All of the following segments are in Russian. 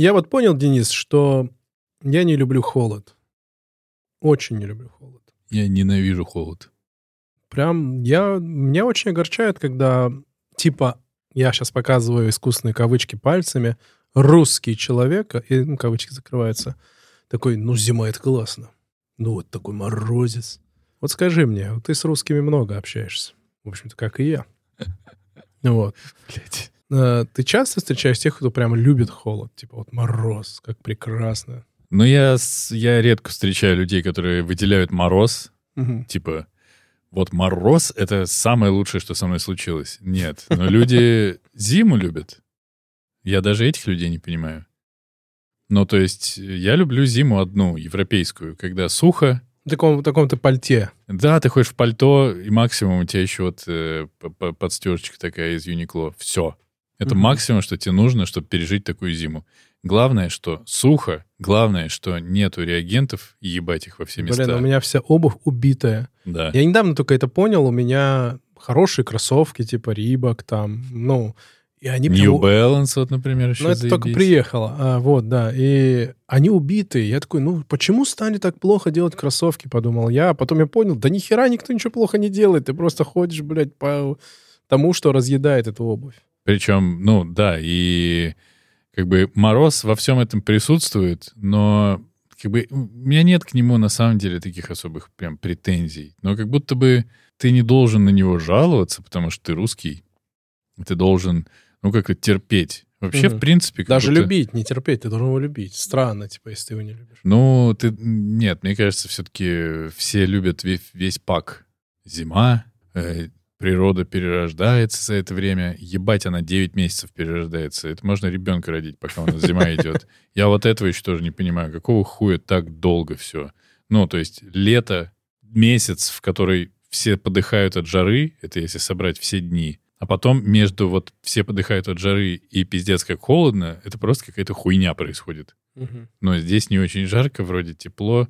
Я вот понял, Денис, что я не люблю холод. Очень не люблю холод. Я ненавижу холод. Прям я, меня очень огорчает, когда типа, я сейчас показываю искусственные кавычки пальцами, русский человек, и ну, кавычки закрываются, такой, ну, зима это классно. Ну, вот такой морозец. Вот скажи мне, ты с русскими много общаешься. В общем-то, как и я. Вот. Блять. Э, Ты часто встречаешь тех, кто прям любит холод? Типа вот мороз, как прекрасно. Ну, я, я редко встречаю людей, которые выделяют мороз. Мгм. Типа, вот мороз — это самое лучшее, что со мной случилось. Нет. Но люди зиму любят. Я даже этих людей не понимаю. Ну, то есть, я люблю зиму одну, европейскую, когда сухо, В таком, в таком-то пальте. Да, ты ходишь в пальто, и максимум у тебя еще вот э, подстежечка такая из Юникло. Все. Это Мгм. максимум, что тебе нужно, чтобы пережить такую зиму. Главное, что сухо, главное, что нету реагентов, и ебать их во все места. Блин, у меня вся обувь убитая. Да. Я недавно только это понял. У меня хорошие кроссовки, типа Рибок там, ну, и они New прям- Balance, вот, например, еще Ну, это только заебись. приехало. А, вот, да. И они убитые. Я такой, ну, почему стали так плохо делать кроссовки, подумал я. А потом я понял, да нихера никто ничего плохо не делает. Ты просто ходишь, блядь, по тому, что разъедает эту обувь. Причем, ну да, и как бы мороз во всем этом присутствует, но как бы у меня нет к нему на самом деле таких особых прям претензий. Но как будто бы ты не должен на него жаловаться, потому что ты русский. Ты должен, ну как-то терпеть. Вообще, Мгм. в принципе, как Даже будто- любить, не терпеть. Ты должен его любить. Странно, типа, если ты его не любишь. Ну, ты... Нет, мне кажется, все-таки все любят весь, весь пак. Зима, э, природа перерождается за это время. Ебать, она 9 месяцев перерождается. Это можно ребенка родить, пока у нас зима идет. Я вот этого еще тоже не понимаю. Какого хуя так долго все? Ну, то есть лето, месяц, в который все подыхают от жары, это если собрать все дни, а потом между вот все подыхают от жары и пиздец как холодно, это просто какая-то хуйня происходит. Но здесь не очень жарко, вроде тепло,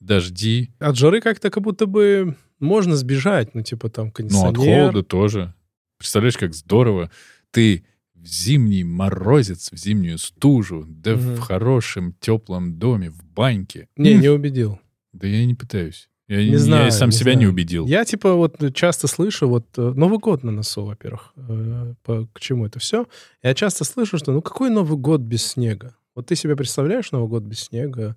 дожди. От жары как-то как будто бы можно сбежать. Ну, типа, там, Ну, кондиционер. от холода тоже. Представляешь, как здорово. Ты в зимний морозец, в зимнюю стужу, да Мгм. в хорошем теплом доме, в баньке. Не, не убедил. Да я не пытаюсь. Я, Не я знаю, сам не себя не знаю. убедил. Я, типа, вот часто слышу, вот э, Новый год на носу, во-первых, э, по- к чему это все. Я часто слышу, что ну какой Новый год без снега? Вот ты себе представляешь Новый год без снега?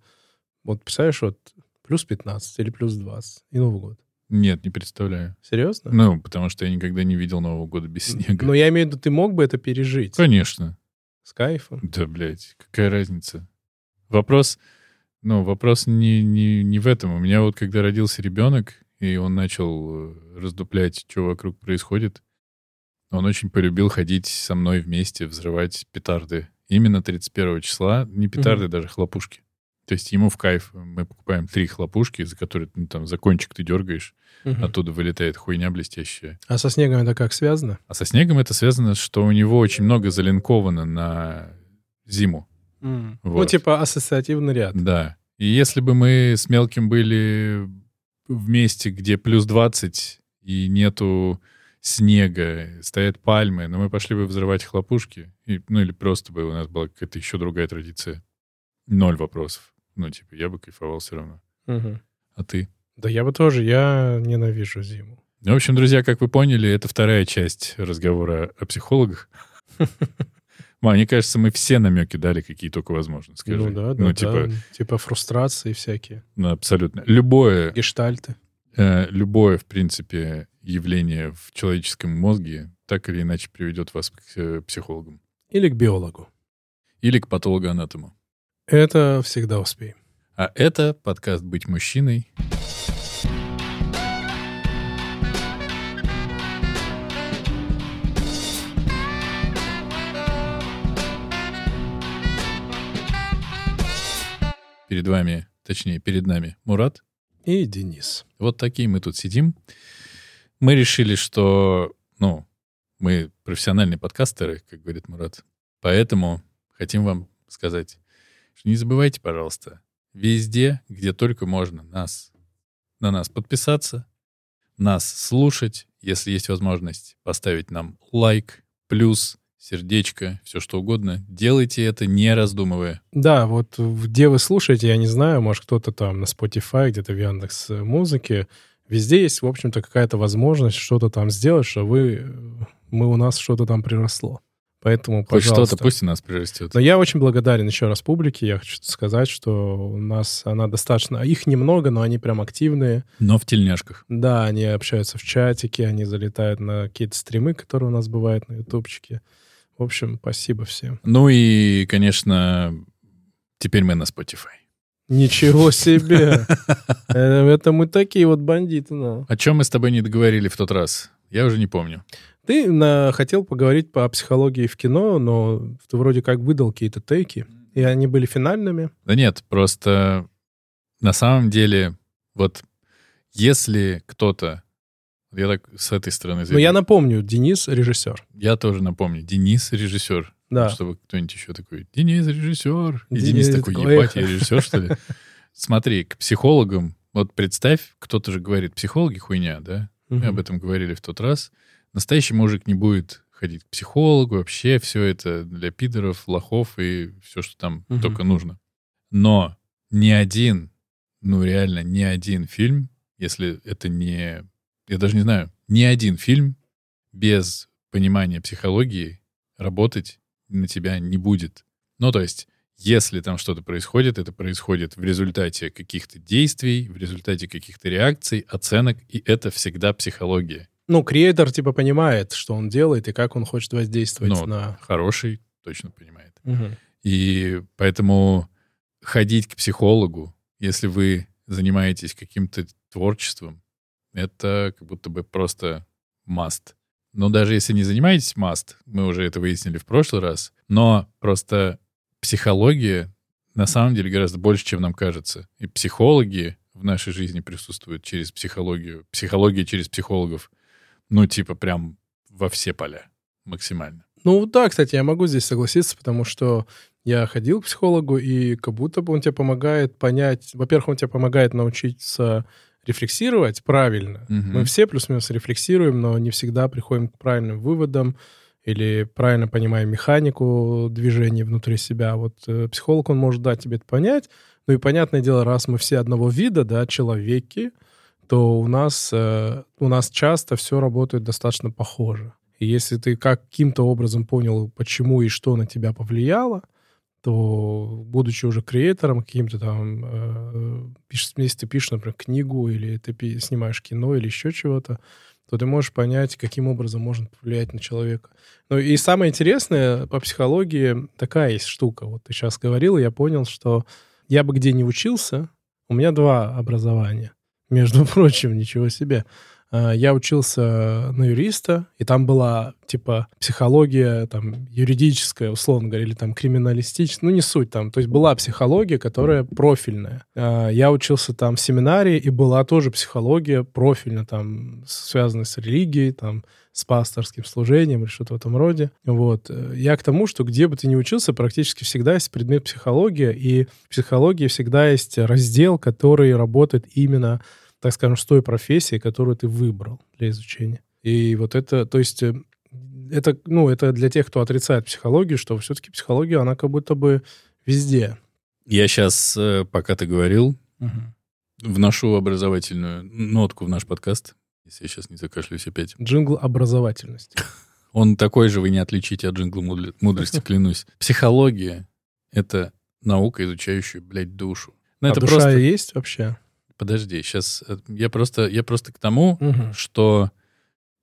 Вот представляешь, вот плюс 15 или плюс 20 и Новый год. Нет, не представляю. Серьезно? Ну, потому что я никогда не видел Нового года без снега. Но я имею в виду, ты мог бы это пережить Конечно. с кайфом. Да, блядь, какая разница? Вопрос, ну, вопрос не, не, не в этом. У меня вот, когда родился ребенок, и он начал э, раздуплять, что вокруг происходит, он очень полюбил ходить со мной вместе, взрывать петарды. Именно 31 числа, не петарды, даже хлопушки. То есть ему в кайф. Мы покупаем три хлопушки, за которые ну, там за кончик ты дергаешь, Мгм. оттуда вылетает хуйня блестящая. А со снегом это как связано? А со снегом это связано, что у него очень много залинковано на зиму. Ну, Вот. типа ассоциативный ряд. Да. И если бы мы с Мелким были в месте, где плюс 20 и нету снега, стоят пальмы, но мы пошли бы взрывать хлопушки, и, ну или просто бы у нас была какая-то еще другая традиция. Ноль вопросов. Ну, типа, я бы кайфовал все равно. Мгм. А ты? Да я бы тоже, я ненавижу зиму. Ну, в общем, друзья, как вы поняли, это вторая часть разговора о психологах. Ма, мне кажется, мы все намеки дали, какие только возможно, скажи. Ну да, да, Ну, да. типа, Типа фрустрации всякие, ну, абсолютно. Любое, гештальты. э, любое, в принципе, явление в человеческом мозге так или иначе приведет вас к э, психологам. Или к биологу. Или к патологоанатому. Это всегда успеем. А это подкаст «Быть мужчиной». Перед вами, точнее, перед нами Мурат. И Денис. Вот такие мы тут сидим. Мы решили, что, ну, мы профессиональные подкастеры, как говорит Мурат. Поэтому хотим вам сказать, не забывайте, пожалуйста, везде, где только можно нас, на нас подписаться, нас слушать, если есть возможность поставить нам лайк, плюс сердечко, все что угодно. Делайте это, не раздумывая. Да, вот где вы слушаете, я не знаю, может, кто-то там на Spotify, где-то в Яндекс музыке. Везде есть, в общем-то, какая-то возможность что-то там сделать, что вы, мы у нас что-то там приросло. Поэтому, Хоть что-то пусть у нас прирастет. Но я очень благодарен еще раз публике. Я хочу сказать, что у нас она достаточно... Их немного, но они прям активные. Но в тельняшках. Да, они общаются в чатике, они залетают на какие-то стримы, которые у нас бывают на ютубчике. В общем, спасибо всем. Ну и, конечно, теперь мы на Spotify. Ничего себе! Э, Это мы такие вот бандиты. О чем мы с тобой не договорили в тот раз? Я уже не помню. Ты на, хотел поговорить по психологии в кино, но ты вроде как выдал какие-то тейки, и они были финальными. Да нет, просто на самом деле, вот если кто-то, я так с этой стороны Но зайду, я напомню, Денис — режиссер. я тоже напомню, Денис режиссер. Да. Чтобы кто-нибудь еще такой, Денис режиссер. И Денис Денис такой, такой, ебать, я режиссер, что ли? Смотри, к психологам, вот представь, кто-то же говорит, психологи хуйня, да? Мы об этом говорили в тот раз. Настоящий мужик не будет ходить к психологу, вообще все это для пидоров, лохов и все, что там Мгм. только нужно. Но ни один, ну реально ни один фильм, если это не... Я даже не знаю, ни один фильм без понимания психологии работать на тебя не будет. Ну, то есть, если там что-то происходит, это происходит в результате каких-то действий, в результате каких-то реакций, оценок, и это всегда психология. Ну, креатор типа понимает, что он делает и как он хочет воздействовать Ну, на... Хороший точно понимает. Мгм. И поэтому ходить к психологу, если вы занимаетесь каким-то творчеством, это как будто бы просто must. Но даже если не занимаетесь must, мы уже это выяснили в прошлый раз, но просто психология на самом деле гораздо больше, чем нам кажется. И психологи в нашей жизни присутствуют через психологию, психология через психологов, ну, типа прям во все поля максимально. Ну да, кстати, я могу здесь согласиться, потому что я ходил к психологу, и как будто бы он тебе помогает понять... Во-первых, он тебе помогает научиться рефлексировать правильно. Мгм. Мы все плюс-минус рефлексируем, но не всегда приходим к правильным выводам или правильно понимаем механику движения внутри себя. Вот э, психолог, он может дать тебе это понять. Ну и понятное дело, раз мы все одного вида, да, человеки, то у нас, э, у нас часто все работает достаточно похоже. И если ты каким-то образом понял, почему и что на тебя повлияло, то, будучи уже креатором, каким-то там, э, пишешь, если ты пишешь, например, книгу, или ты снимаешь кино, или еще чего-то, то ты можешь понять, каким образом можно повлиять на человека. Ну и самое интересное по психологии такая есть штука. Вот ты сейчас говорил, я понял, что я бы где не учился, у меня два образования. Между прочим, ничего себе. А, Я учился на юриста, и там была, типа, психология, там, юридическая, условно говоря, или там криминалистическая, ну, не суть там. То есть была психология, которая профильная. А, Я учился там в семинарии, и была тоже психология профильная, там, связанная с религией, там, с пасторским служением или что-то в этом роде. Вот. Я к тому, что где бы ты ни учился, практически всегда есть предмет психология, и в психологии всегда есть раздел, который работает именно, так скажем, с той профессией, которую ты выбрал для изучения. И вот это, то есть, э, это, ну, это для тех, кто отрицает психологию, что все-таки психология, она как будто бы везде. Я сейчас, пока ты говорил, вношу образовательную нотку в наш подкаст, если я сейчас не закашлюсь опять. Джингл образовательности. Он такой же, вы не отличите от джингла мудр- мудрости, клянусь. Психология — это наука, изучающая, блядь, душу. Ну, а это душа просто... есть вообще? Подожди, сейчас я просто, я просто к тому, Мгм. что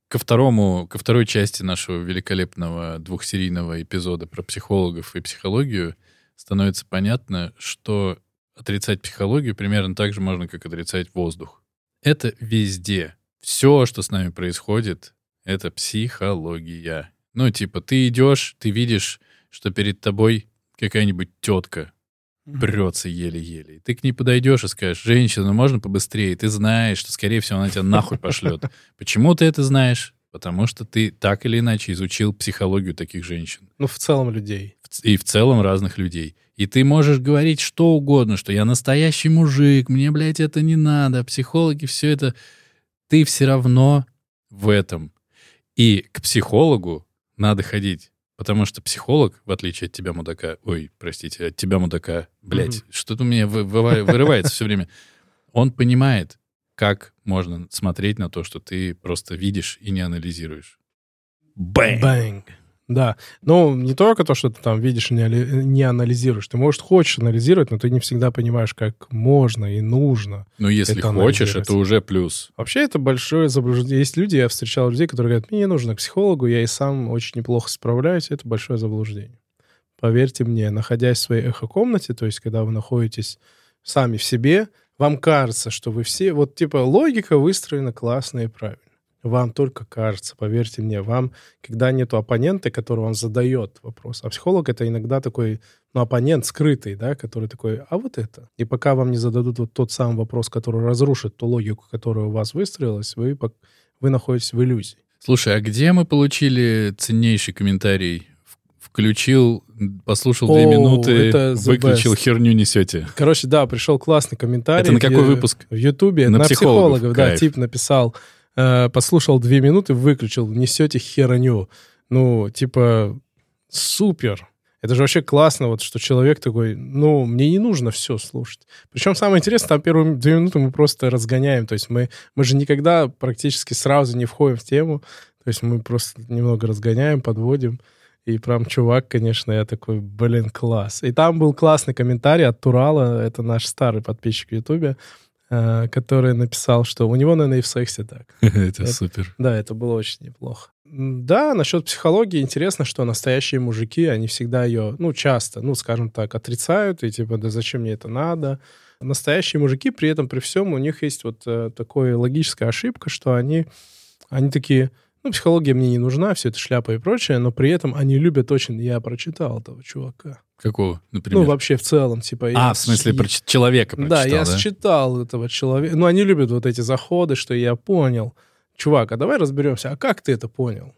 ко второму, ко второй части нашего великолепного двухсерийного эпизода про психологов и психологию становится понятно, что отрицать психологию примерно так же можно, как отрицать воздух. Это везде. Все, что с нами происходит, это психология. Ну, типа, ты идешь, ты видишь, что перед тобой какая-нибудь тетка прется еле-еле. И Ты к ней подойдешь и скажешь, женщина, ну можно побыстрее? Ты знаешь, что, скорее всего, она тебя нахуй пошлет. Почему ты это знаешь? Потому что ты так или иначе изучил психологию таких женщин. Ну, в целом людей. И в целом разных людей. И ты можешь говорить что угодно, что я настоящий мужик, мне, блядь, это не надо, психологи, все это. Ты все равно в этом. И к психологу надо ходить, Потому что психолог, в отличие от тебя, мудака, ой, простите, от тебя, мудака, блядь, Мгм. что-то у меня вы- вы- вырывается все время. Он понимает, как можно смотреть на то, что ты просто видишь и не анализируешь. Бэнг! Бэнг. Да. Ну, не только то, что ты там видишь и не, али- не анализируешь. Ты, может, хочешь анализировать, но ты не всегда понимаешь, как можно и нужно. Ну, если Это хочешь, это уже плюс. Вообще, это большое заблуждение. Есть люди, я встречал людей, которые говорят, мне не нужно к психологу, я и сам очень неплохо справляюсь. Это большое заблуждение. Поверьте мне, находясь в своей эхо-комнате, то есть когда вы находитесь сами в себе, вам кажется, что вы все... Вот типа логика выстроена классно и правильно. Вам только кажется, поверьте мне, вам, когда нету оппонента, который вам задает вопрос. А психолог это иногда такой, ну, оппонент скрытый, да, который такой, а вот это. И пока вам не зададут вот тот самый вопрос, который разрушит ту логику, которая у вас выстроилась, вы, вы находитесь в иллюзии. Слушай, а где мы получили ценнейший комментарий? Включил, послушал две минуты, выключил, best. херню несете. Короче, да, пришел классный комментарий. Это на какой выпуск? В Ютубе. На На, психологов, психологов, да. Тип написал, э, послушал две минуты, выключил, несете херню. Ну, типа, супер. Это же вообще классно, вот, что человек такой, ну, мне не нужно все слушать. Причем самое интересное, там первые две минуты мы просто разгоняем. То есть мы, мы же никогда практически сразу не входим в тему. То есть мы просто немного разгоняем, подводим. И прям чувак, конечно, я такой, блин, класс. И там был классный комментарий от Турала, это наш старый подписчик в Ютубе, который написал, что у него, наверное, и в сексе так. Это супер. Да, это было очень неплохо. Да, насчет психологии интересно, что настоящие мужики, они всегда ее, ну, часто, ну, скажем так, отрицают, и типа, да зачем мне это надо? Настоящие мужики, при этом, при всем, у них есть вот э, такая логическая ошибка, что они, они такие, ну, психология мне не нужна, все это шляпа и прочее, но при этом они любят очень, я прочитал этого чувака. Какого, например? Ну, вообще в целом, типа... а, я в смысле, про человека да, прочитал, я считал этого человека. Ну, они любят вот эти заходы, что я понял. Чувак, а давай разберемся, а как ты это понял?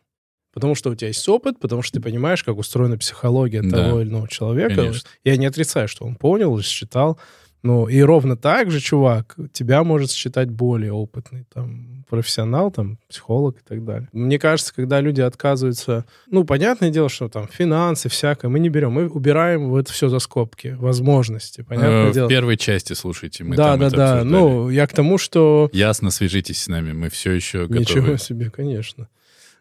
Потому что у тебя есть опыт, потому что ты понимаешь, как устроена психология Да. того или иного человека. Конечно. Я не отрицаю, что он понял считал. Ну, и ровно так же, чувак, тебя может считать более опытный там, профессионал, там, психолог и так далее. Мне кажется, когда люди отказываются... Ну, понятное дело, что там финансы, всякое, мы не берем. Мы убираем вот все за скобки, возможности, понятное Э, дело. В первой части слушайте, мы да, там да, это да. обсуждали. Ну, я к тому, что... Ясно, свяжитесь с нами, мы все еще готовы. Ничего себе, конечно.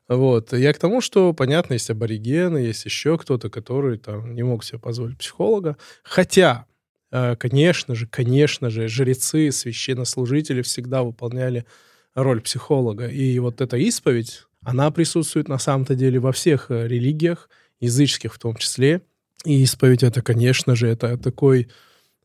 Вот. Я к тому, что, понятно, есть аборигены, есть еще кто-то, который там не мог себе позволить психолога. Хотя, э, конечно же, конечно же, жрецы, священнослужители всегда выполняли роль психолога. И вот эта исповедь, она присутствует на самом-то деле во всех э, религиях, языческих в том числе. И исповедь это, конечно же, это такой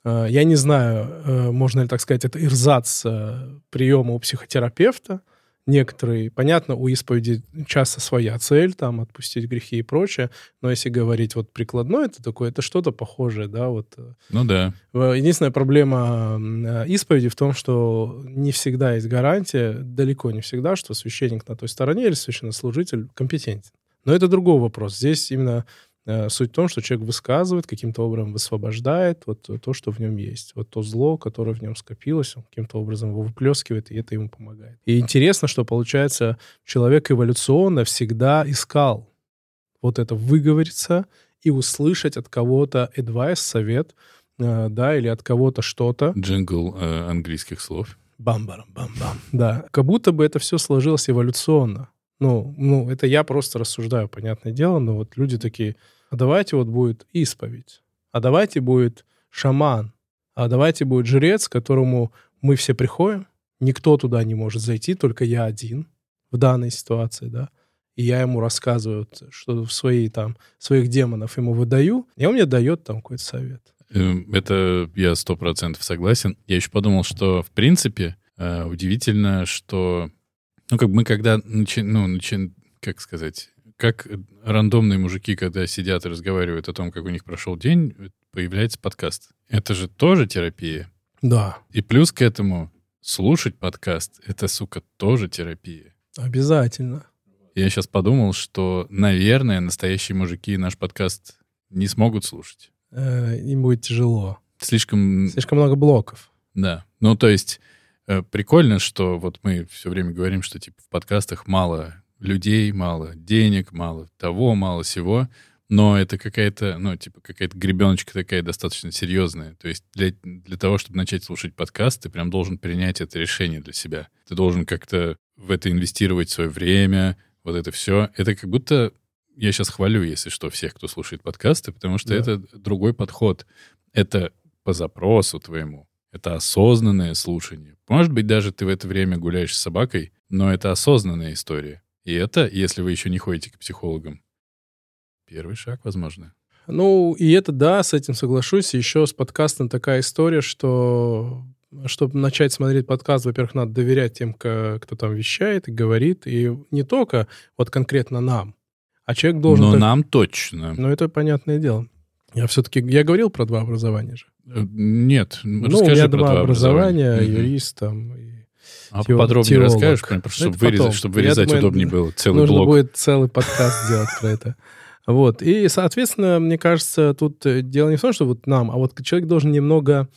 э, я не знаю, э, можно ли так сказать, это ирзац э, приема у психотерапевта. Некоторые, понятно, у исповеди часто своя цель, там, отпустить грехи и прочее, но если говорить вот прикладно, это такое, это что-то похожее, да, вот. э. Ну да. Единственная проблема исповеди в том, что не всегда есть гарантия, далеко не всегда, что священник на той стороне или священнослужитель компетентен. Но это другой вопрос. Здесь именно суть в том, что человек высказывает, каким-то образом высвобождает вот то, что в нем есть. Вот то зло, которое в нем скопилось, он каким-то образом его выплескивает, и это ему помогает. И интересно, что, получается, человек эволюционно всегда искал вот это выговориться и услышать от кого-то advice, совет, э, да, или от кого-то что-то. Джингл э, английских слов. Бам-барам-бам-бам. Да. Как будто бы это все сложилось эволюционно. Ну, ну, это я просто рассуждаю, понятное дело, но вот люди такие, давайте вот будет исповедь, а давайте будет шаман, а давайте будет жрец, к которому мы все приходим, никто туда не может зайти, только я один в данной ситуации, да, и я ему рассказываю, что в свои там, своих демонов ему выдаю, и он мне дает там какой-то совет. Эм, Это я сто процентов согласен. Я еще подумал, что в принципе э, удивительно, что ну как мы когда начи- ну начи- как сказать, как рандомные мужики, когда сидят и разговаривают о том, как у них прошел день, появляется подкаст. Это же тоже терапия. Да, И плюс к этому слушать подкаст — это, сука, тоже терапия. обязательно. Я сейчас подумал, что, наверное, настоящие мужики наш подкаст не смогут слушать. Э, им будет тяжело. Слишком Слишком много блоков. Да. Ну, то есть э, прикольно, что вот мы все время говорим, что типа в подкастах мало людей мало, денег мало, того мало, всего, но это какая-то, ну, типа, какая-то гребеночка такая достаточно серьезная. То есть для, для того, чтобы начать слушать подкаст, ты прям должен принять это решение для себя. Ты должен как-то в это инвестировать свое время, вот это все. Это как будто я сейчас хвалю, если что, всех, кто слушает подкасты, потому что да. это другой подход. Это по запросу твоему. Это осознанное слушание. Может быть, даже ты в это время гуляешь с собакой, но это осознанная история. И это, если вы еще не ходите к психологам, первый шаг, возможно. Ну, и это, да, с этим соглашусь. Еще с подкастом такая история, что чтобы начать смотреть подкаст, во-первых, надо доверять тем, кто там вещает и говорит, и не только вот конкретно нам, а человек должен... Но так... нам точно. Ну, это понятное дело. Я все-таки... Я говорил про два образования же. Э, нет, ну, у меня два, два образования, образования юрист там и а тео- подробнее теолог. расскажешь, просто, ну, чтобы, вырезать, чтобы вырезать думаю, удобнее было целый нужно блок. будет целый подкаст сделать про это. Вот. И, соответственно, мне кажется, тут э, дело не в том, что вот нам, а вот человек должен немного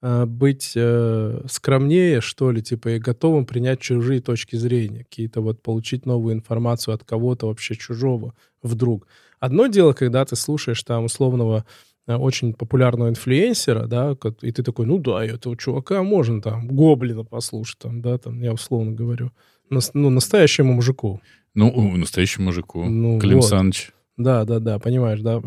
э, быть э, скромнее, что ли, типа, и готовым принять чужие точки зрения, какие-то вот получить новую информацию от кого-то вообще чужого вдруг. Одно дело, когда ты слушаешь там условного очень популярного инфлюенсера, да, и ты такой, ну да, этого чувака можно там Гоблина послушать, там, да, там, я условно говорю, ну, настоящему мужику. Ну, настоящему мужику. Ну, Клим вот. Саныч. Да, да, да, понимаешь, да.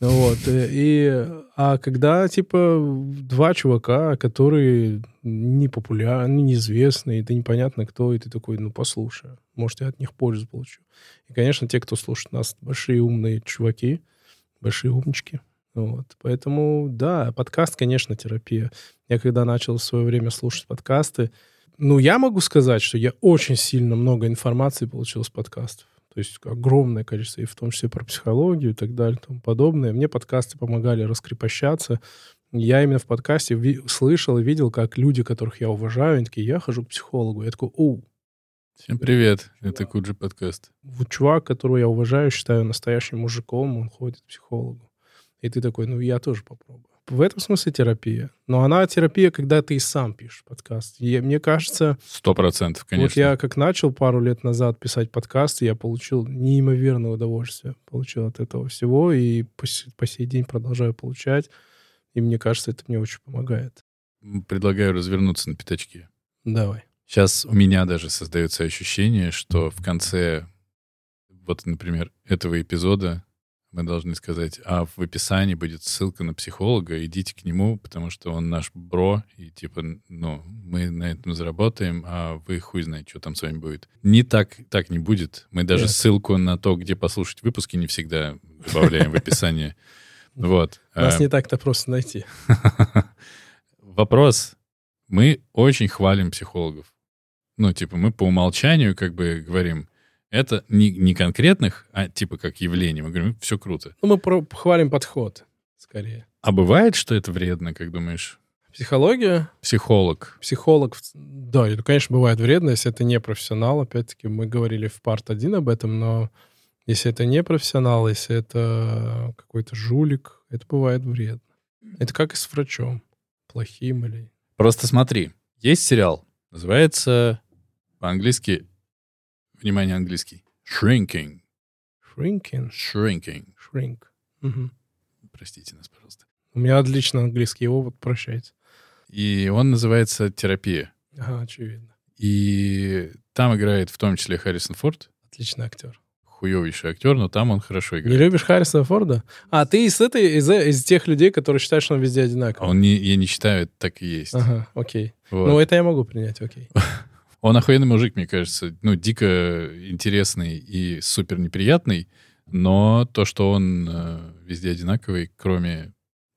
Вот, э, и, а когда, типа, два чувака, которые не популярны, неизвестные, это непонятно кто, и ты такой, ну, послушай, может, я от них пользу получу. И, конечно, те, кто слушает нас, большие умные чуваки, большие умнички. Вот. Поэтому, да, подкаст, конечно, терапия. Я когда начал в свое время слушать подкасты, ну, я могу сказать, что я очень сильно много информации получил с подкастов. То есть огромное количество, и в том числе про психологию и так далее, и тому подобное. Мне подкасты помогали раскрепощаться. Я именно в подкасте ви- слышал и видел, как люди, которых я уважаю, они такие, я хожу к психологу. Я такой, о, Всем привет, это Куджи подкаст. Вот чувак, которого я уважаю, считаю настоящим мужиком, он ходит к психологу. И ты такой, ну, я тоже попробую. В этом смысле терапия. Но она терапия, когда ты и сам пишешь подкаст. И мне кажется... Сто процентов, конечно. Вот я как начал пару лет назад писать подкасты, я получил неимоверное удовольствие. Получил от этого всего и по, по сей день продолжаю получать. И мне кажется, это мне очень помогает. Предлагаю развернуться на пятачке. Давай. Сейчас у меня даже создается ощущение, что в конце, вот, например, этого эпизода мы должны сказать, а в описании будет ссылка на психолога, идите к нему, потому что он наш бро, и типа, ну, мы на этом заработаем, а вы хуй знаете, что там с вами будет. Не так, так не будет. Мы даже Нет. ссылку на то, где послушать выпуски, не всегда добавляем в описание. Вот. Нас а не так-то просто найти. Вопрос. Мы очень хвалим психологов. Ну, типа, мы по умолчанию как бы говорим, это не, не конкретных, а типа как явление. Мы говорим, все круто. Ну, мы про хвалим подход, скорее. А бывает, что это вредно, как думаешь? Психология? Психолог. Психолог, да, это, конечно, бывает вредно, если это не профессионал. Опять-таки, мы говорили в парт один об этом, но если это не профессионал, если это какой-то жулик, это бывает вредно. Это как и с врачом. Плохим или... Просто смотри, есть сериал, называется по-английски Внимание, английский. Shrinking. Shrinking? Shrinking. Shrink. Угу. Простите нас, пожалуйста. У меня отлично английский опыт, прощайте. И он называется «Терапия». Ага, очевидно. И там играет в том числе Харрисон Форд. Отличный актер. Хуевейший актер, но там он хорошо играет. Не любишь Харрисона Форда? А, ты из этой, из, из тех людей, которые считают, что он везде одинаковый. А он не, я не считаю, это так и есть. Ага, окей. Вот. Ну, это я могу принять, окей. Он охуенный мужик, мне кажется. Ну, дико интересный и супер неприятный. Но то, что он э, везде одинаковый, кроме...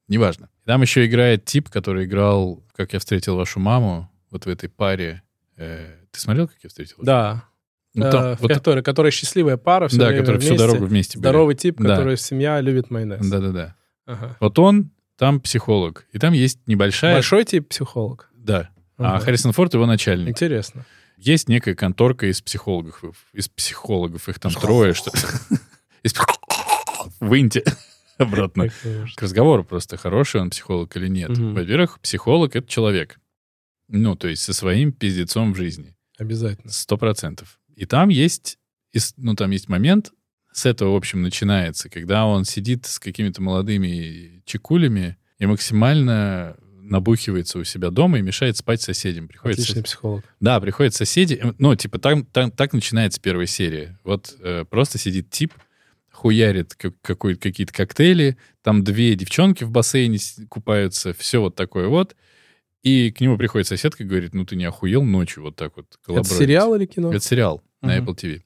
Неважно. Там еще играет тип, который играл «Как я встретил вашу маму», вот в этой паре. Э, ты смотрел «Как я встретил вашу Да. Ну, там, э, вот... которой, которая счастливая пара, все Да, которая всю дорогу вместе были. Здоровый тип, да. который семья любит майонез. Да-да-да. Ага. Вот он там психолог. И там есть небольшая... Большой тип психолог? Да. А Харрисон Форд его начальник. Интересно. Есть некая конторка из психологов, из психологов, их там трое, что Выньте обратно. К разговору просто, хороший он психолог или нет. Во-первых, психолог — это человек. Ну, то есть со своим пиздецом в жизни. Обязательно. Сто процентов. И там есть ну, там есть момент, с этого, в общем, начинается, когда он сидит с какими-то молодыми чекулями и максимально набухивается у себя дома и мешает спать соседям. Приходит Отличный сос- психолог. Да, приходят соседи. э, Ну, типа, там, там- так начинается первая серия. Вот э, просто сидит тип, хуярит как- какой- какие-то коктейли, там две девчонки в бассейне купаются, все вот такое вот. И к нему приходит соседка и говорит, ну ты не охуел ночью вот так вот Это коллаборировать?» сериал или кино? Это сериал на Мгм. Apple TV.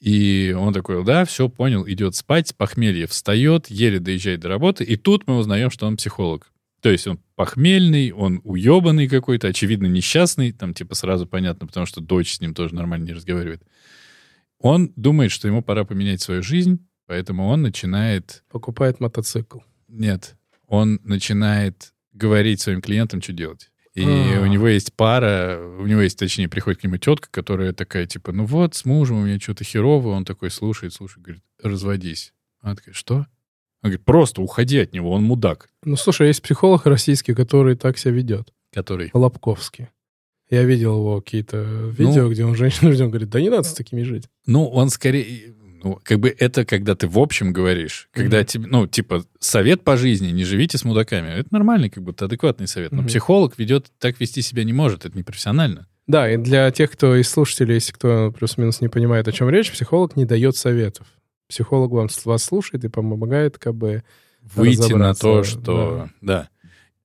И он такой, да, все, понял, идет спать, с похмелья встает, еле доезжает до работы, и тут мы узнаем, что он психолог. То есть он похмельный, он уебанный какой-то, очевидно, несчастный, там типа сразу понятно, потому что дочь с ним тоже нормально не разговаривает. Он думает, что ему пора поменять свою жизнь, поэтому он начинает... Покупает мотоцикл. Нет, он начинает говорить своим клиентам, что делать. И А. у него есть пара, у него есть, точнее, приходит к нему тетка, которая такая, типа, ну вот, с мужем у меня что-то херово. Он такой слушает, слушает, говорит, разводись. Она такая, что? Он говорит, просто уходи от него, он мудак. Ну, слушай, есть психолог российский, который так себя ведет. Который... Лобковский. Я видел его какие-то видео, где он женщину ждет, говорит, да не надо с такими жить. Ну, он скорее... Ну, как бы это когда ты в общем говоришь, когда Мгм. тебе, ну, типа, совет по жизни, не живите с мудаками. Это нормальный, как будто адекватный совет. Но Мгм. психолог ведет, так вести себя не может, это непрофессионально. Да, и для тех, кто из слушателей, если кто плюс-минус не понимает, о чем речь, психолог не дает советов. Психолог вам, вас слушает и помогает как бы... выйти на то, что... Да.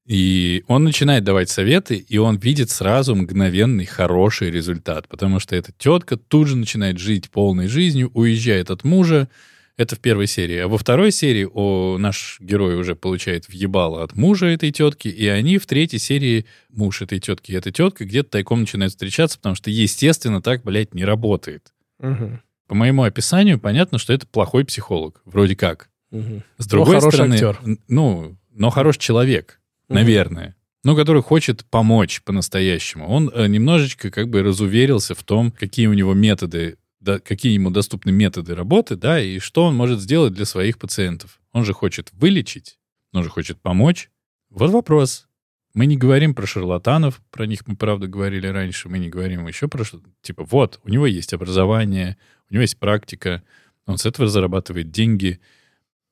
И он начинает давать советы, и он видит сразу мгновенный хороший результат, потому что эта тетка тут же начинает жить полной жизнью, уезжает от мужа. Это в первой серии. А во второй серии о, наш герой уже получает въебало от мужа этой тетки, и они в третьей серии, муж этой тетки и эта тетка где-то тайком начинают встречаться, потому что, естественно, так, блядь, не работает. Мгм. По моему описанию понятно, что это плохой психолог, вроде как. Мгм. С другой хороший стороны, актер. ну, но хороший человек, Мгм. наверное. Ну, который хочет помочь по-настоящему. Он э, немножечко как бы разуверился в том, какие у него методы, да, какие ему доступны методы работы, да, и что он может сделать для своих пациентов. Он же хочет вылечить, он же хочет помочь. Вот вопрос. Мы не говорим про шарлатанов, про них мы, правда, говорили раньше, мы не говорим еще про что Типа, вот, у него есть образование, у него есть практика, он с этого зарабатывает деньги,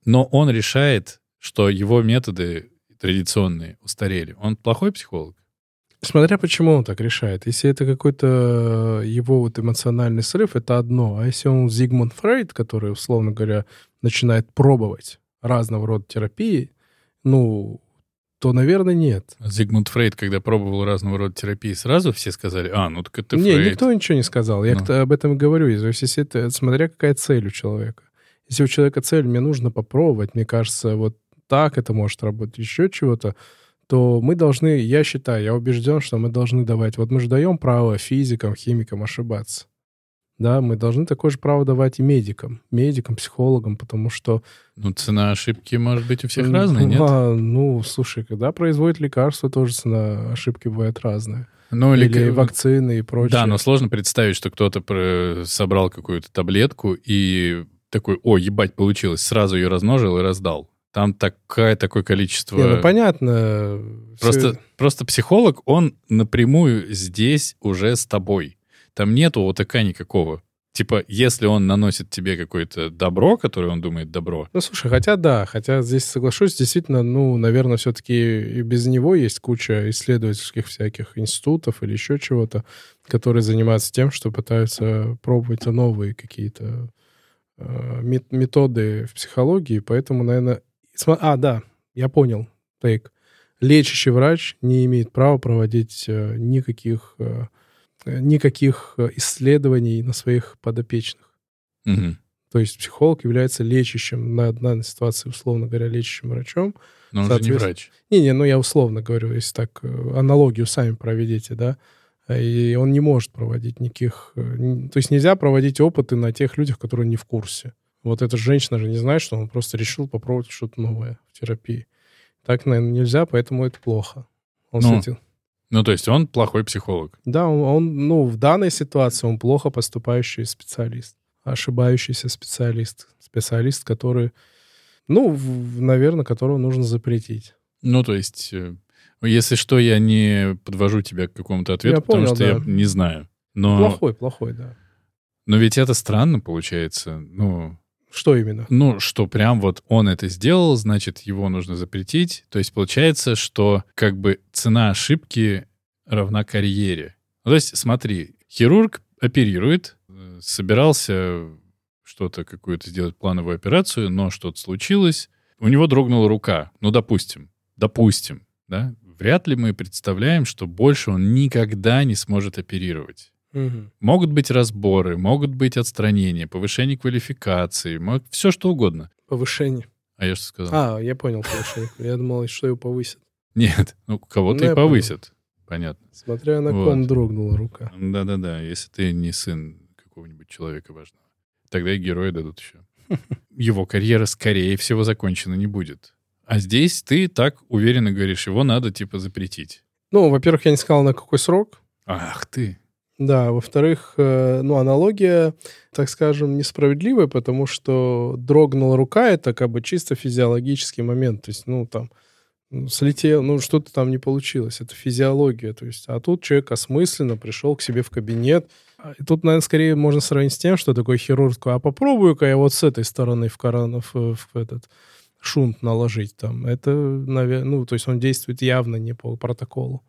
но он решает, что его методы традиционные устарели. Он плохой психолог? Смотря почему он так решает. Если это какой-то его вот эмоциональный срыв, это одно. А если он Зигмунд Фрейд, который, условно говоря, начинает пробовать разного рода терапии, ну, то, наверное, нет. Зигмунд Фрейд, когда пробовал разного рода терапии, сразу все сказали, а, ну так это не, Фрейд. никто ничего не сказал. Я Ну. об этом и говорю. Если это, смотря какая цель у человека. Если у человека цель, мне нужно попробовать, мне кажется, вот так это может работать, еще чего-то, то мы должны, я считаю, я убежден, что мы должны давать, вот мы же даем право физикам, химикам ошибаться. Да, мы должны такое же право давать и медикам, медикам, психологам, потому что... Ну, цена ошибки может быть у всех м, разная, нет? а, ну, слушай, когда производят лекарства, тоже цена ошибки бывает разная. Ну, Или, или- вакцины и прочее. Да, но сложно представить, что кто-то собрал какую-то таблетку и такой, о, ебать, получилось, сразу ее размножил и раздал. Там такое, такое количество... Не, ну понятно. Просто, всё- просто психолог, он напрямую здесь уже с тобой. Там нету ОТК никакого. Типа, если он наносит тебе какое-то добро, которое он думает добро, Ну, слушай, хотя да, хотя здесь соглашусь, действительно, ну, наверное, все-таки и без него есть куча исследовательских всяких институтов или еще чего-то, которые занимаются тем, что пытаются пробовать новые какие-то э, мет- методы в психологии, поэтому, наверное... А, да, я понял, тейк. Лечащий врач не имеет права проводить э, никаких, э, никаких э, исследований на своих подопечных. Мгм. То есть психолог является лечащим на данной ситуации, условно говоря, лечащим врачом. но он же не Соответственно, врач. Не-не, ну я условно говорю, если так э, аналогию сами проведите, да, и он не может проводить никаких... э, То есть нельзя проводить опыты на тех людях, которые не в курсе. Вот эта женщина же не знает, что он просто решил попробовать что-то новое в терапии. Так, наверное, нельзя, поэтому это плохо. Он с Ну, этим- Ну, то есть он плохой психолог. Да, он, он, ну, в данной ситуации он плохо поступающий специалист, ошибающийся специалист, специалист, который, ну, наверное, которого нужно запретить. Ну, то есть, э, если что, я не подвожу тебя к какому-то ответу, Я потому понял, что я да. не знаю. Но Плохой, плохой, да. Но ведь это странно получается. Ну, Что именно? ну, что прям вот он это сделал, значит, его нужно запретить. То есть получается, что как бы цена ошибки равна карьере. Ну, то есть смотри, хирург оперирует, э, собирался что-то, какую-то сделать плановую операцию, но что-то случилось, у него дрогнула рука. Ну, допустим, допустим, да? Вряд ли мы представляем, что больше он никогда не сможет оперировать. Мгм. Могут быть разборы, могут быть отстранения, повышение квалификации, может, все что угодно. Повышение. А я что сказал? А, я понял повышение. Я думал, что его повысят. Нет, ну кого-то Ну, и повысят. Понятно. Смотря на Вот. ком дрогнула рука. Да-да-да, если ты не сын какого-нибудь человека важного. Тогда и героя дадут еще. Его карьера, скорее всего, закончена не будет. А здесь ты так уверенно говоришь, его надо типа запретить. Ну, во-первых, я не сказал, на какой срок. Ах ты. Да, во-вторых, э, ну, аналогия, так скажем, несправедливая, потому что дрогнула рука — это как бы чисто физиологический момент. То есть, ну, там, слетел, ну, что-то там не получилось. Это физиология. То есть, а тут человек осмысленно пришел к себе в кабинет. А, И тут, наверное, скорее можно сравнить с тем, что такой хирург, а попробую-ка я вот с этой стороны в, корон, в, в этот шунт наложить там. Это, наверное, ну, то есть он действует явно не по протоколу.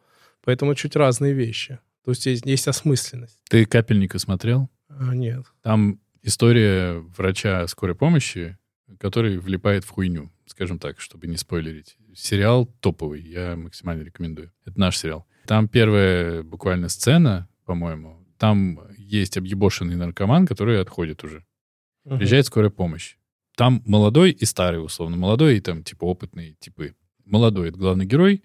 Поэтому чуть разные вещи. То есть есть, есть осмысленность. Ты капельника смотрел? А, нет. Там история врача скорой помощи, который влипает в хуйню, скажем так, чтобы не спойлерить. Сериал топовый, я максимально рекомендую. Это наш сериал. Там первая буквально сцена, по-моему, там есть объебошенный наркоман, который отходит уже. Мгм. Приезжает скорая помощь. Там молодой и старый, условно. Молодой и там, типа, опытный типы. Молодой — это главный герой.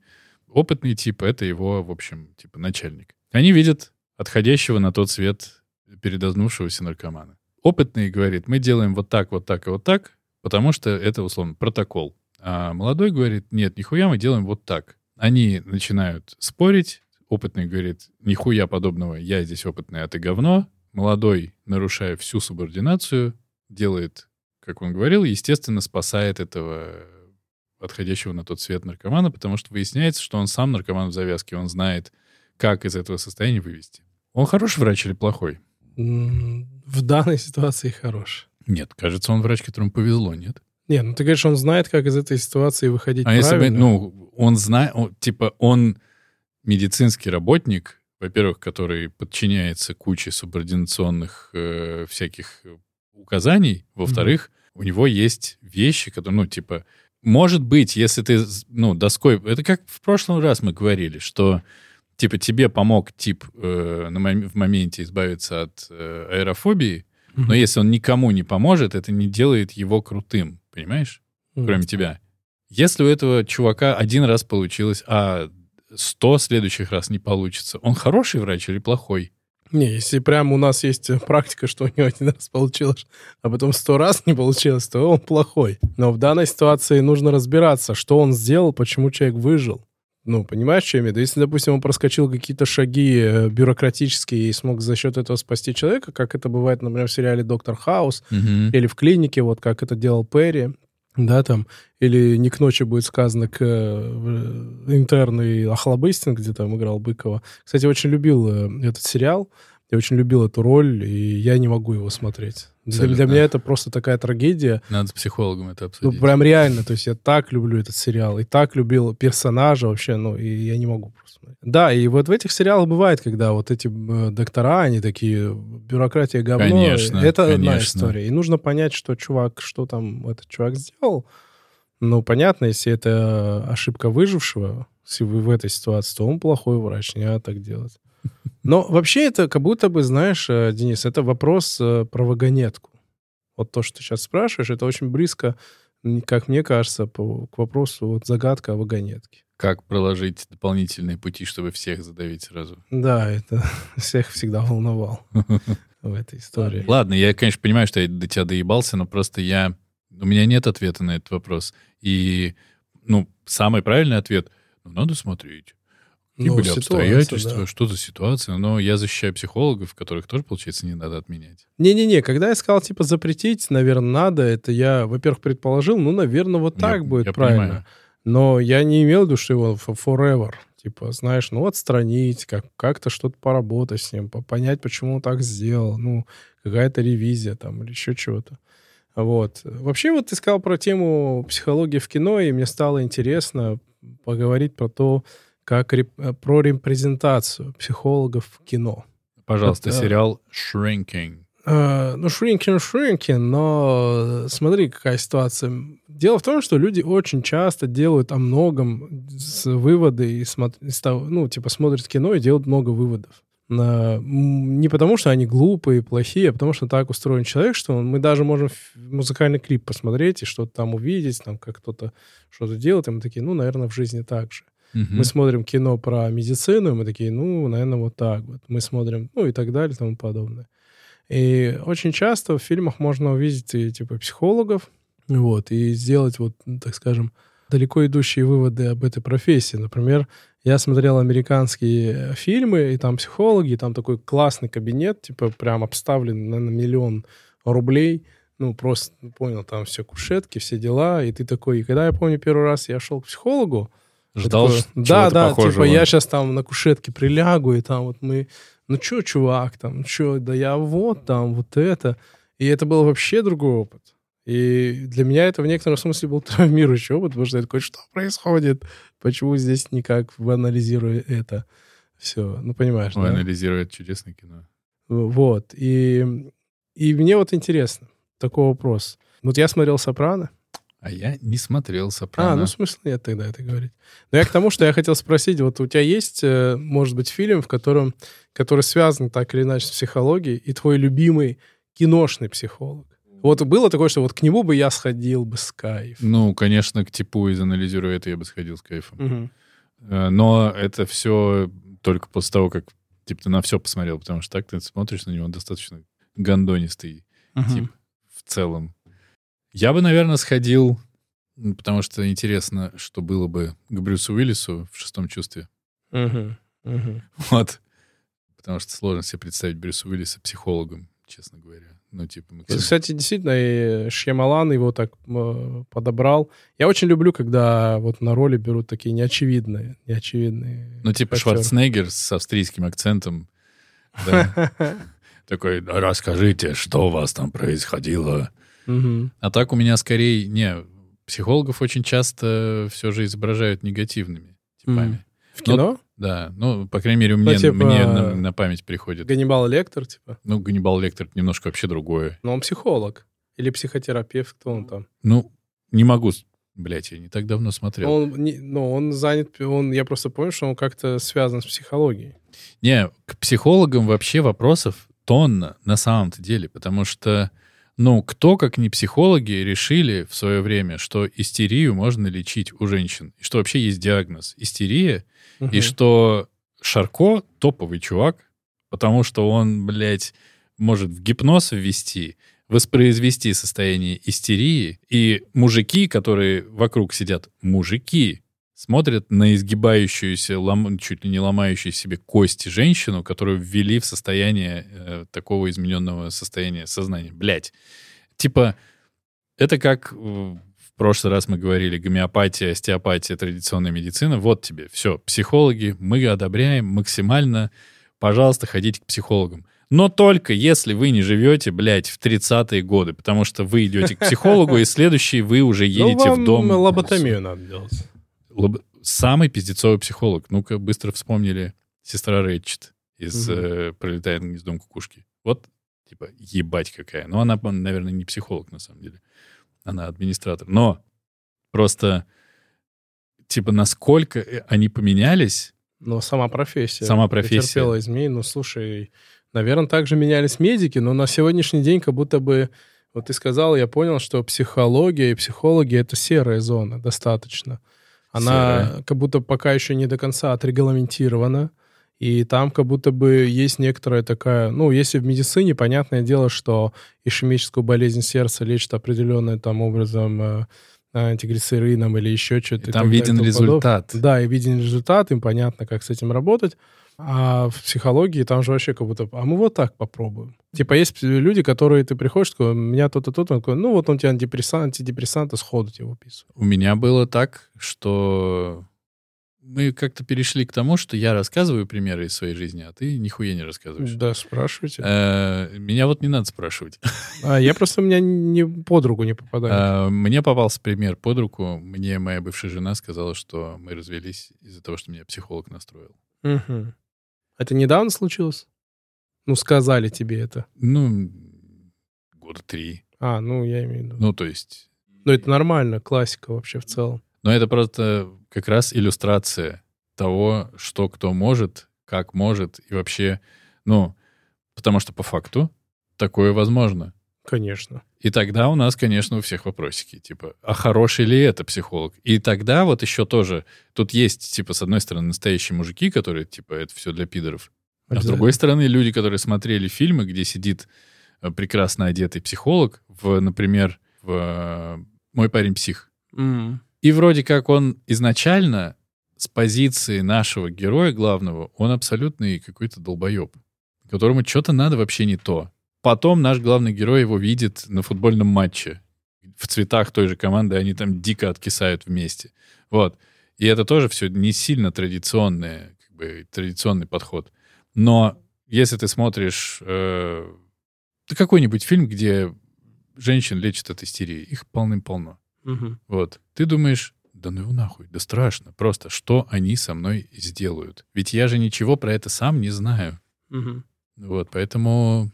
Опытный тип — это его, в общем, типа, начальник. Они видят отходящего на тот свет передознувшегося наркомана. Опытный говорит, мы делаем вот так, вот так и вот так, потому что это, условно, протокол. А молодой говорит, нет, нихуя, мы делаем вот так. Они начинают спорить. Опытный говорит, нихуя подобного, я здесь опытный, а ты говно. Молодой, нарушая всю субординацию, делает, как он говорил, естественно, спасает этого отходящего на тот свет наркомана, потому что выясняется, что он сам наркоман в завязке, он знает, как из этого состояния вывести. Он хороший врач или плохой? В данной ситуации хорош. Нет, кажется, он врач, которому повезло, нет? Не, ну ты говоришь, он знает, как из этой ситуации выходить А если бы, правильно. ну, он знает, типа, он медицинский работник, во-первых, который подчиняется куче субординационных э, всяких указаний, во-вторых, у него есть вещи, которые, ну, типа, может быть, если ты, ну, доской... Это как в прошлый раз мы говорили, что, типа, тебе помог тип э, на мом- в моменте избавиться от э, аэрофобии, Мгм. но если он никому не поможет, это не делает его крутым, понимаешь? Мгм. кроме тебя. Если у этого чувака один раз получилось, а сто следующих раз не получится, он хороший врач или плохой? Не, если прямо у нас есть практика, что у него один раз получилось, а потом сто раз не получилось, то он плохой. Но в данной ситуации нужно разбираться, что он сделал, почему человек выжил. Ну, понимаешь, что я имею в виду? Если, допустим, он проскочил какие-то шаги э, бюрократические и смог за счет этого спасти человека, как это бывает, например, в сериале «Доктор Хаус», или в клинике, вот как это делал Перри, да, там, или не к ночи будет сказано к э, в- интерны Охлобыстин, где там играл Быкова. Кстати, очень любил э, этот сериал, я очень любил эту роль, и я не могу его смотреть. Для, для Абсолютно. меня это просто такая трагедия. Надо с психологом это Ну, обсудить. прям реально, то есть я так люблю этот сериал, и так любил персонажа вообще, ну, и я не могу просто смотреть. Да, и вот в этих сериалах бывает, когда вот эти э, доктора, они такие, бюрократия говно. Конечно, Это одна конечно. история. И нужно понять, что чувак, что там этот чувак сделал. Ну, понятно, если это ошибка выжившего если вы в этой ситуации, то он плохой врач, не надо так делать. Но вообще это как будто бы, знаешь, э, Денис, это вопрос э, про вагонетку. Вот то, что ты сейчас спрашиваешь, это очень близко, как мне кажется, по- к вопросу вот загадка о вагонетке. Как проложить дополнительные пути, чтобы всех задавить сразу? Да, это всех всегда волновал в этой истории. Ладно, я, конечно, понимаю, что я до тебя доебался, но просто я... У меня нет ответа на этот вопрос. И, ну, самый правильный ответ — ну, надо смотреть. Какие Ну, были обстоятельства, да. что за ситуация. Но я защищаю психологов, которых тоже, получается, не надо отменять. Не-не-не, когда я сказал, типа, запретить, наверное, надо, это я, во-первых, предположил, ну, наверное, вот так Я- будет я правильно. понимаю. Но я не имел в виду, что его for- forever. Типа, знаешь, ну, отстранить, как, как-то что-то поработать с ним, по- понять, почему он так сделал. Ну, какая-то ревизия там или еще чего-то. Вот. Вообще, вот ты сказал про тему психологии в кино, и мне стало интересно поговорить про то, как реп- э, про репрезентацию психологов в кино. Пожалуйста, Это- сериал Shrinking. Э, Ну, шринкин, шринкин, но смотри, какая ситуация. Дело в том, что люди очень часто делают о многом выводы и из того- ну, типа смотрят кино и делают много выводов. Не потому, что они глупые, плохие, а потому, что так устроен человек, что мы даже можем музыкальный клип посмотреть и что-то там увидеть, там, как кто-то что-то делает, и мы такие, ну, наверное, в жизни так же. Мгм. Мы смотрим кино про медицину, и мы такие, ну, наверное, вот так вот. Мы смотрим, ну, и так далее, и тому подобное. И очень часто в фильмах можно увидеть типа, психологов, вот, и сделать, вот, ну, так скажем, далеко идущие выводы об этой профессии. Например, я смотрел американские фильмы, и там психологи, и там такой классный кабинет, типа, прям обставлен на, на миллион рублей, ну, просто, ну, понял, там все кушетки, все дела, и ты такой, и когда я помню первый раз я шел к психологу, Ждал такое, ш- да, да, похожего. типа я сейчас там на кушетке прилягу, и там вот мы, ну чё, чувак, там, чё, да я вот там, вот это. И это был вообще другой опыт. И для меня это в некотором смысле был травмирующий опыт, потому что я такой, что происходит? Почему здесь никак анализирую это? Все, ну понимаешь, Ой, да? анализирует чудесное кино. Вот. И, и мне вот интересно такой вопрос. Вот я смотрел «Сопрано», А я не смотрел «Сопрано». а, ну смысла нет тогда это говорить. Но я к тому, что я хотел спросить, вот у тебя есть, э, может быть, фильм, в котором, который связан так или иначе с психологией, и твой любимый киношный психолог? Вот было такое, что вот к нему бы я сходил бы с кайф. Ну, конечно, к типу из анализируя это я бы сходил с кайфом. Э, Но это все только после того, как типа ты на все посмотрел, потому что так ты смотришь на него достаточно гондонистый тип в целом. Я бы, наверное, сходил, потому что интересно, что было бы к Брюсу Уиллису в шестом чувстве. Мгм. Мгм. Вот. Потому что сложно себе представить Брюса Уиллиса психологом, честно говоря. Ну, типа, максимально- Кстати, действительно, и Шьямалан его так э, подобрал. Я очень люблю, когда вот на роли берут такие неочевидные, неочевидные. Ну, типа актеры. Шварценеггер с австрийским акцентом. Такой, «Да расскажите, что у вас там происходило. Мгм. А так у меня скорее... Не, психологов очень часто все же изображают негативными типами. В кино? Да, ну, по крайней мере, мне, типа- мне на, на память приходит. Ганнибал Лектор, типа. Ну, Ганнибал Лектор немножко вообще другое. Но он психолог. Или психотерапевт, кто он там? Ну, не могу... Блять, я не так давно смотрел. Он, не- ну, он занят, он, я просто понял, что он как-то связан с психологией. Не, к психологам вообще вопросов тонна на самом-то деле, потому что, ну, кто, как не психологи, решили в свое время, что истерию можно лечить у женщин, и что вообще есть диагноз? Истерия, и Мгм. что Шарко топовый чувак, потому что он, блядь, может в гипноз ввести, воспроизвести состояние истерии, и мужики, которые вокруг сидят, мужики, смотрят на изгибающуюся, лом- чуть ли не ломающую себе кости женщину, которую ввели в состояние э, такого измененного состояния сознания. Блять. Типа, это как в прошлый раз мы говорили, гомеопатия, остеопатия, традиционная медицина. Вот тебе, все, психологи, мы одобряем максимально. Пожалуйста, ходите к психологам. Но только если вы не живете, блядь, в 30-е годы, потому что вы идете к психологу, и следующий вы уже едете ну, вам в дом. лоботомию надо делать. Лоб- Самый пиздецовый психолог. Ну-ка, быстро вспомнили сестра Рэтчет из Мгм. э, «Пролетает гнездом кукушки». Вот, типа, ебать какая. Но она, наверное, не психолог, на самом деле. Она администратор. Но просто, типа, насколько э, они поменялись, Но сама профессия. Сама профессия. Потерпела изменения. Ну, слушай, наверное, также менялись медики, но на сегодняшний день как будто бы... Вот ты сказал, я понял, что психология и психологи — это серая зона достаточно. Она Серая. как будто пока еще не до конца отрегламентирована. И там как будто бы есть некоторая такая... Ну, если в медицине, понятное дело, что ишемическую болезнь сердца лечат определенным там образом э, антиглицерином или еще что-то. и там виден результат. Да, и виден результат, им понятно, как с этим работать. А в психологии там же вообще как будто, а мы вот так попробуем. Типа есть люди, которые ты приходишь, такой, у меня то-то, то-то, он такой, ну вот он тебе антидепрессант, антидепрессанты сходу тебе выписывает. У меня было так, что мы как-то перешли к тому, что я рассказываю примеры из своей жизни, а ты нихуя не рассказываешь. Да, спрашивайте. Э, Меня вот не надо спрашивать. А, я просто у меня не под руку не попадаю. А, Мне попался пример под руку. Мне моя бывшая жена сказала, что мы развелись из-за того, что меня психолог настроил. Мгм. Это недавно случилось? Ну, сказали тебе это. Ну, года три. А, ну, я имею в виду. Ну, то есть... Ну, это нормально, классика вообще в целом. Но это просто как раз иллюстрация того, что кто может, как может, и вообще, ну, потому что по факту такое возможно. Конечно. И тогда у нас, конечно, у всех вопросики, типа, а хороший ли это психолог? И тогда вот еще тоже, тут есть, типа, с одной стороны, настоящие мужики, которые, типа, это все для пидоров. А с другой стороны, люди, которые смотрели фильмы, где сидит э, прекрасно одетый психолог, в, например, в э, «Мой парень псих». М. И вроде как он изначально с позиции нашего героя главного, он абсолютный какой-то долбоеб, которому что-то надо вообще не то. Потом наш главный герой его видит на футбольном матче. В цветах той же команды они там дико откисают вместе. Вот. И это тоже все не сильно традиционное, как бы, традиционный подход. Но если ты смотришь э, какой-нибудь фильм, где женщин лечат от истерии, их полным-полно. Мгм. Вот. Ты думаешь, да ну его нахуй, да страшно. Просто что они со мной сделают? Ведь я же ничего про это сам не знаю. Мгм. Вот, поэтому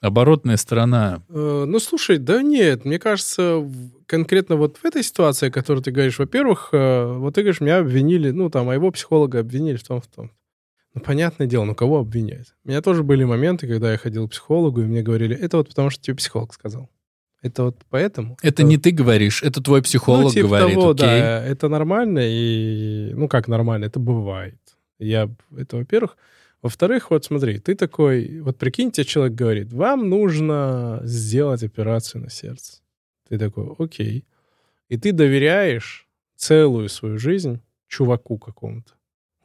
оборотная сторона. Э, Ну, слушай, да нет, мне кажется, конкретно вот в этой ситуации, о которой ты говоришь, во-первых, э, вот ты говоришь, меня обвинили, ну, там, моего психолога обвинили в том, в том. Ну, понятное дело, ну, кого обвинять? У меня тоже были моменты, когда я ходил к психологу, и мне говорили, это вот потому, что тебе психолог сказал. Это вот поэтому. Это не ты говоришь, это твой психолог ну, типа говорит, того, окей? да, это нормально, и, ну, как нормально, это бывает. Я, это, во-первых. Во-вторых, вот смотри, ты такой, вот прикинь, тебе человек говорит, вам нужно сделать операцию на сердце. Ты такой, окей. И ты доверяешь целую свою жизнь чуваку какому-то.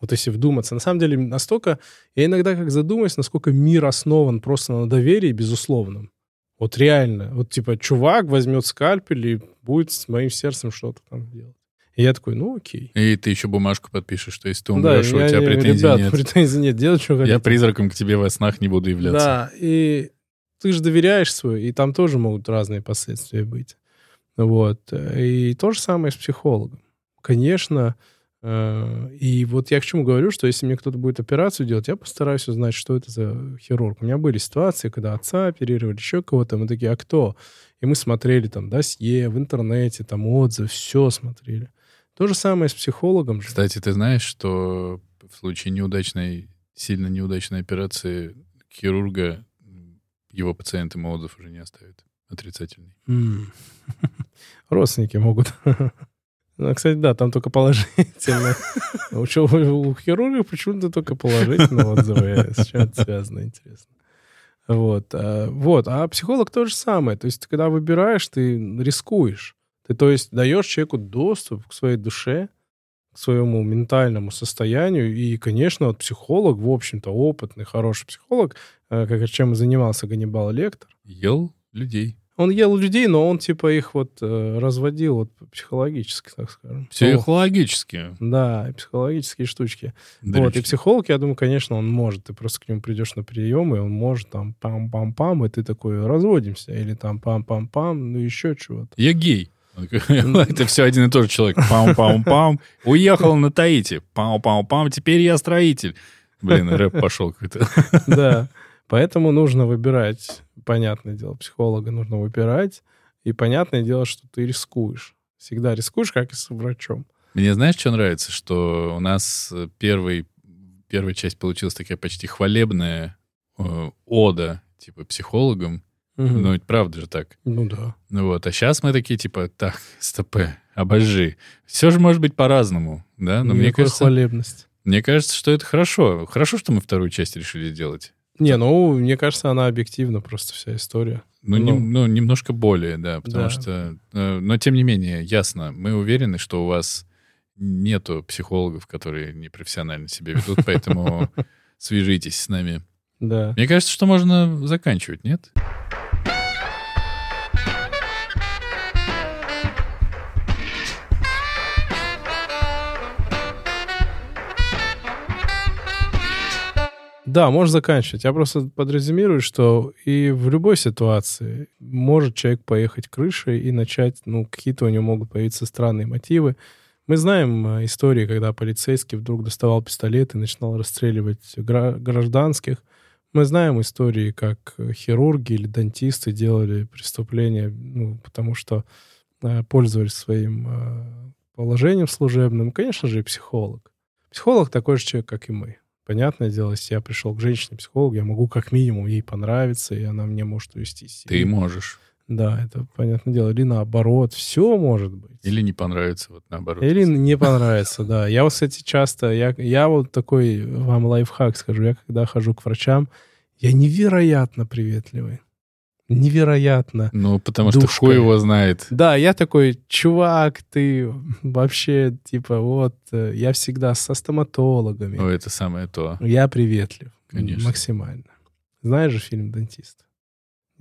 Вот если вдуматься. На самом деле настолько... Я иногда как задумаюсь, насколько мир основан просто на доверии безусловном. Вот реально. Вот типа чувак возьмет скальпель и будет с моим сердцем что-то там делать. И я такой, ну окей. И ты еще бумажку подпишешь, что если ты Да, умрешь, у я тебя претензий ребят, нет. претензий нет, делать что Я хотите. призраком к тебе во снах не буду являться. Да, и ты же доверяешь свою, и там тоже могут разные последствия быть. Вот. И то же самое с психологом. Конечно, э, и вот я к чему говорю, что если мне кто-то будет операцию делать, я постараюсь узнать, что это за хирург. У меня были ситуации, когда отца оперировали, еще кого-то, мы такие, а кто? И мы смотрели там досье в интернете, там отзывы, все смотрели. То же самое с психологом же. Кстати, ты знаешь, что в случае неудачной, сильно неудачной операции хирурга его пациент ему отзыв уже не оставит. Отрицательный. Родственники могут. Ну, кстати, да, там только положительно. У, у хирурга почему-то только положительные отзывы. С чем это связано, интересно. Вот. а, Вот. А психолог то же самое. То есть, когда выбираешь, ты рискуешь. Ты, то есть, даешь человеку доступ к своей душе, к своему ментальному состоянию. И, конечно, вот психолог, в общем-то, опытный, хороший психолог, э, как чем и занимался Ганнибал Лектор, Ел людей. он ел людей, но он типа их вот э, разводил вот психологически, так скажем. Психологически. Да, психологические штучки. Да вот, и психолог, я думаю, конечно, он может. Ты просто к нему придешь на прием, и он может там пам-пам-пам, и ты такой, разводимся. Или там пам-пам-пам, ну еще чего-то. Я гей. Это все один и тот же человек. Пам-пам-пам. Уехал на Таити. Пам-пам-пам. Теперь я строитель. Блин, рэп пошел какой-то. Да. Поэтому нужно выбирать, понятное дело, психолога нужно выбирать. И понятное дело, что ты рискуешь. Всегда рискуешь, как и с врачом. Мне знаешь, что нравится? Что у нас э, первый, первая часть получилась такая почти хвалебная э, ода, типа, психологам. Мгм. Ну, ведь правда же так. Ну да. Ну вот, а сейчас мы такие, типа, так, стопе, обожи. Все же может быть по-разному, да? Но мне Никакой кажется, хвалебности. мне кажется, что это хорошо. Хорошо, что мы вторую часть решили сделать. Не, ну, мне кажется, она объективна просто вся история. Ну, Ну. нем- ну, немножко более, да, потому Да. что... э, но, тем не менее, ясно, мы уверены, что у вас нету психологов, которые непрофессионально себя ведут, поэтому свяжитесь с нами. Да. Мне кажется, что можно заканчивать, нет? Да, можешь заканчивать. Я просто подрезюмирую, что и в любой ситуации может человек поехать крышей и начать, ну, какие-то у него могут появиться странные мотивы. Мы знаем э, истории, когда полицейский вдруг доставал пистолет и начинал расстреливать гражданских. Мы знаем истории, как хирурги или дантисты делали преступления, ну, потому что э, пользовались своим э, положением служебным. Конечно же, и психолог. Психолог такой же человек, как и мы. Понятное дело, если я пришел к женщине-психологу, я могу как минимум ей понравиться, и она мне может увести себя. Ты можешь. Да, это понятное дело. Или наоборот, все может быть. Или не понравится, вот наоборот. Или не понравится, да. Я вот, кстати, часто, я, я вот такой вам лайфхак скажу, я когда хожу к врачам, я невероятно приветливый невероятно. Ну, потому душкой. что хуй его знает. Да, я такой, чувак, ты вообще, типа, вот, э, я всегда со стоматологами. Ну, это самое то. Я приветлив. Конечно. Максимально. Знаешь же фильм «Дантист»?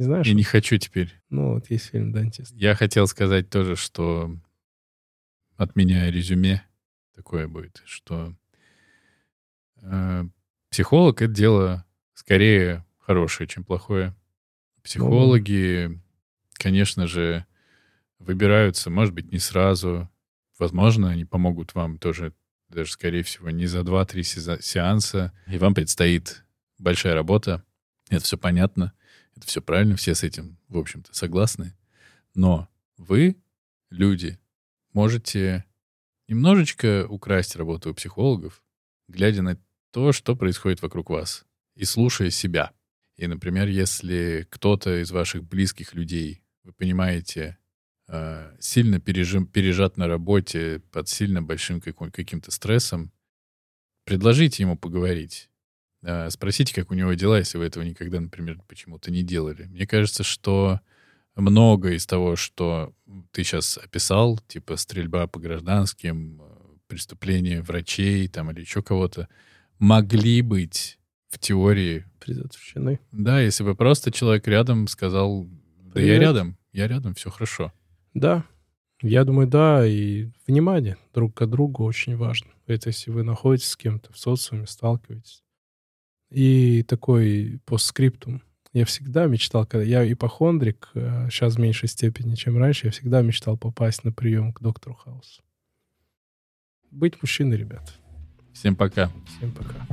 Не знаешь? Я не хочу теперь. Ну, вот есть фильм «Дантист». Я хотел сказать тоже, что от меня резюме такое будет, что э, психолог — это дело скорее хорошее, чем плохое. Психологи, конечно же, выбираются, может быть, не сразу. Возможно, они помогут вам тоже, даже, скорее всего, не за 2-3 сеанса. И вам предстоит большая работа. Это все понятно, это все правильно, все с этим, в общем-то, согласны. Но вы, люди, можете немножечко украсть работу у психологов, глядя на то, что происходит вокруг вас, и слушая себя — и, например, если кто-то из ваших близких людей, вы понимаете, э, сильно пережим, пережат на работе под сильно большим каким-то стрессом, предложите ему поговорить. Э, спросите, как у него дела, если вы этого никогда, например, почему-то не делали. Мне кажется, что много из того, что ты сейчас описал, типа стрельба по гражданским, э, преступления врачей там или еще кого-то, могли быть в теории предотвращены. Да, если бы просто человек рядом сказал, да Привет. я рядом, я рядом, все хорошо. Да, я думаю, да, и внимание друг к другу очень важно. Это если вы находитесь с кем-то в социуме, сталкиваетесь. И такой постскриптум. Я всегда мечтал, когда я ипохондрик, сейчас а в меньшей степени, чем раньше, я всегда мечтал попасть на прием к доктору Хаусу. Быть мужчиной, ребят. Всем пока. Всем пока.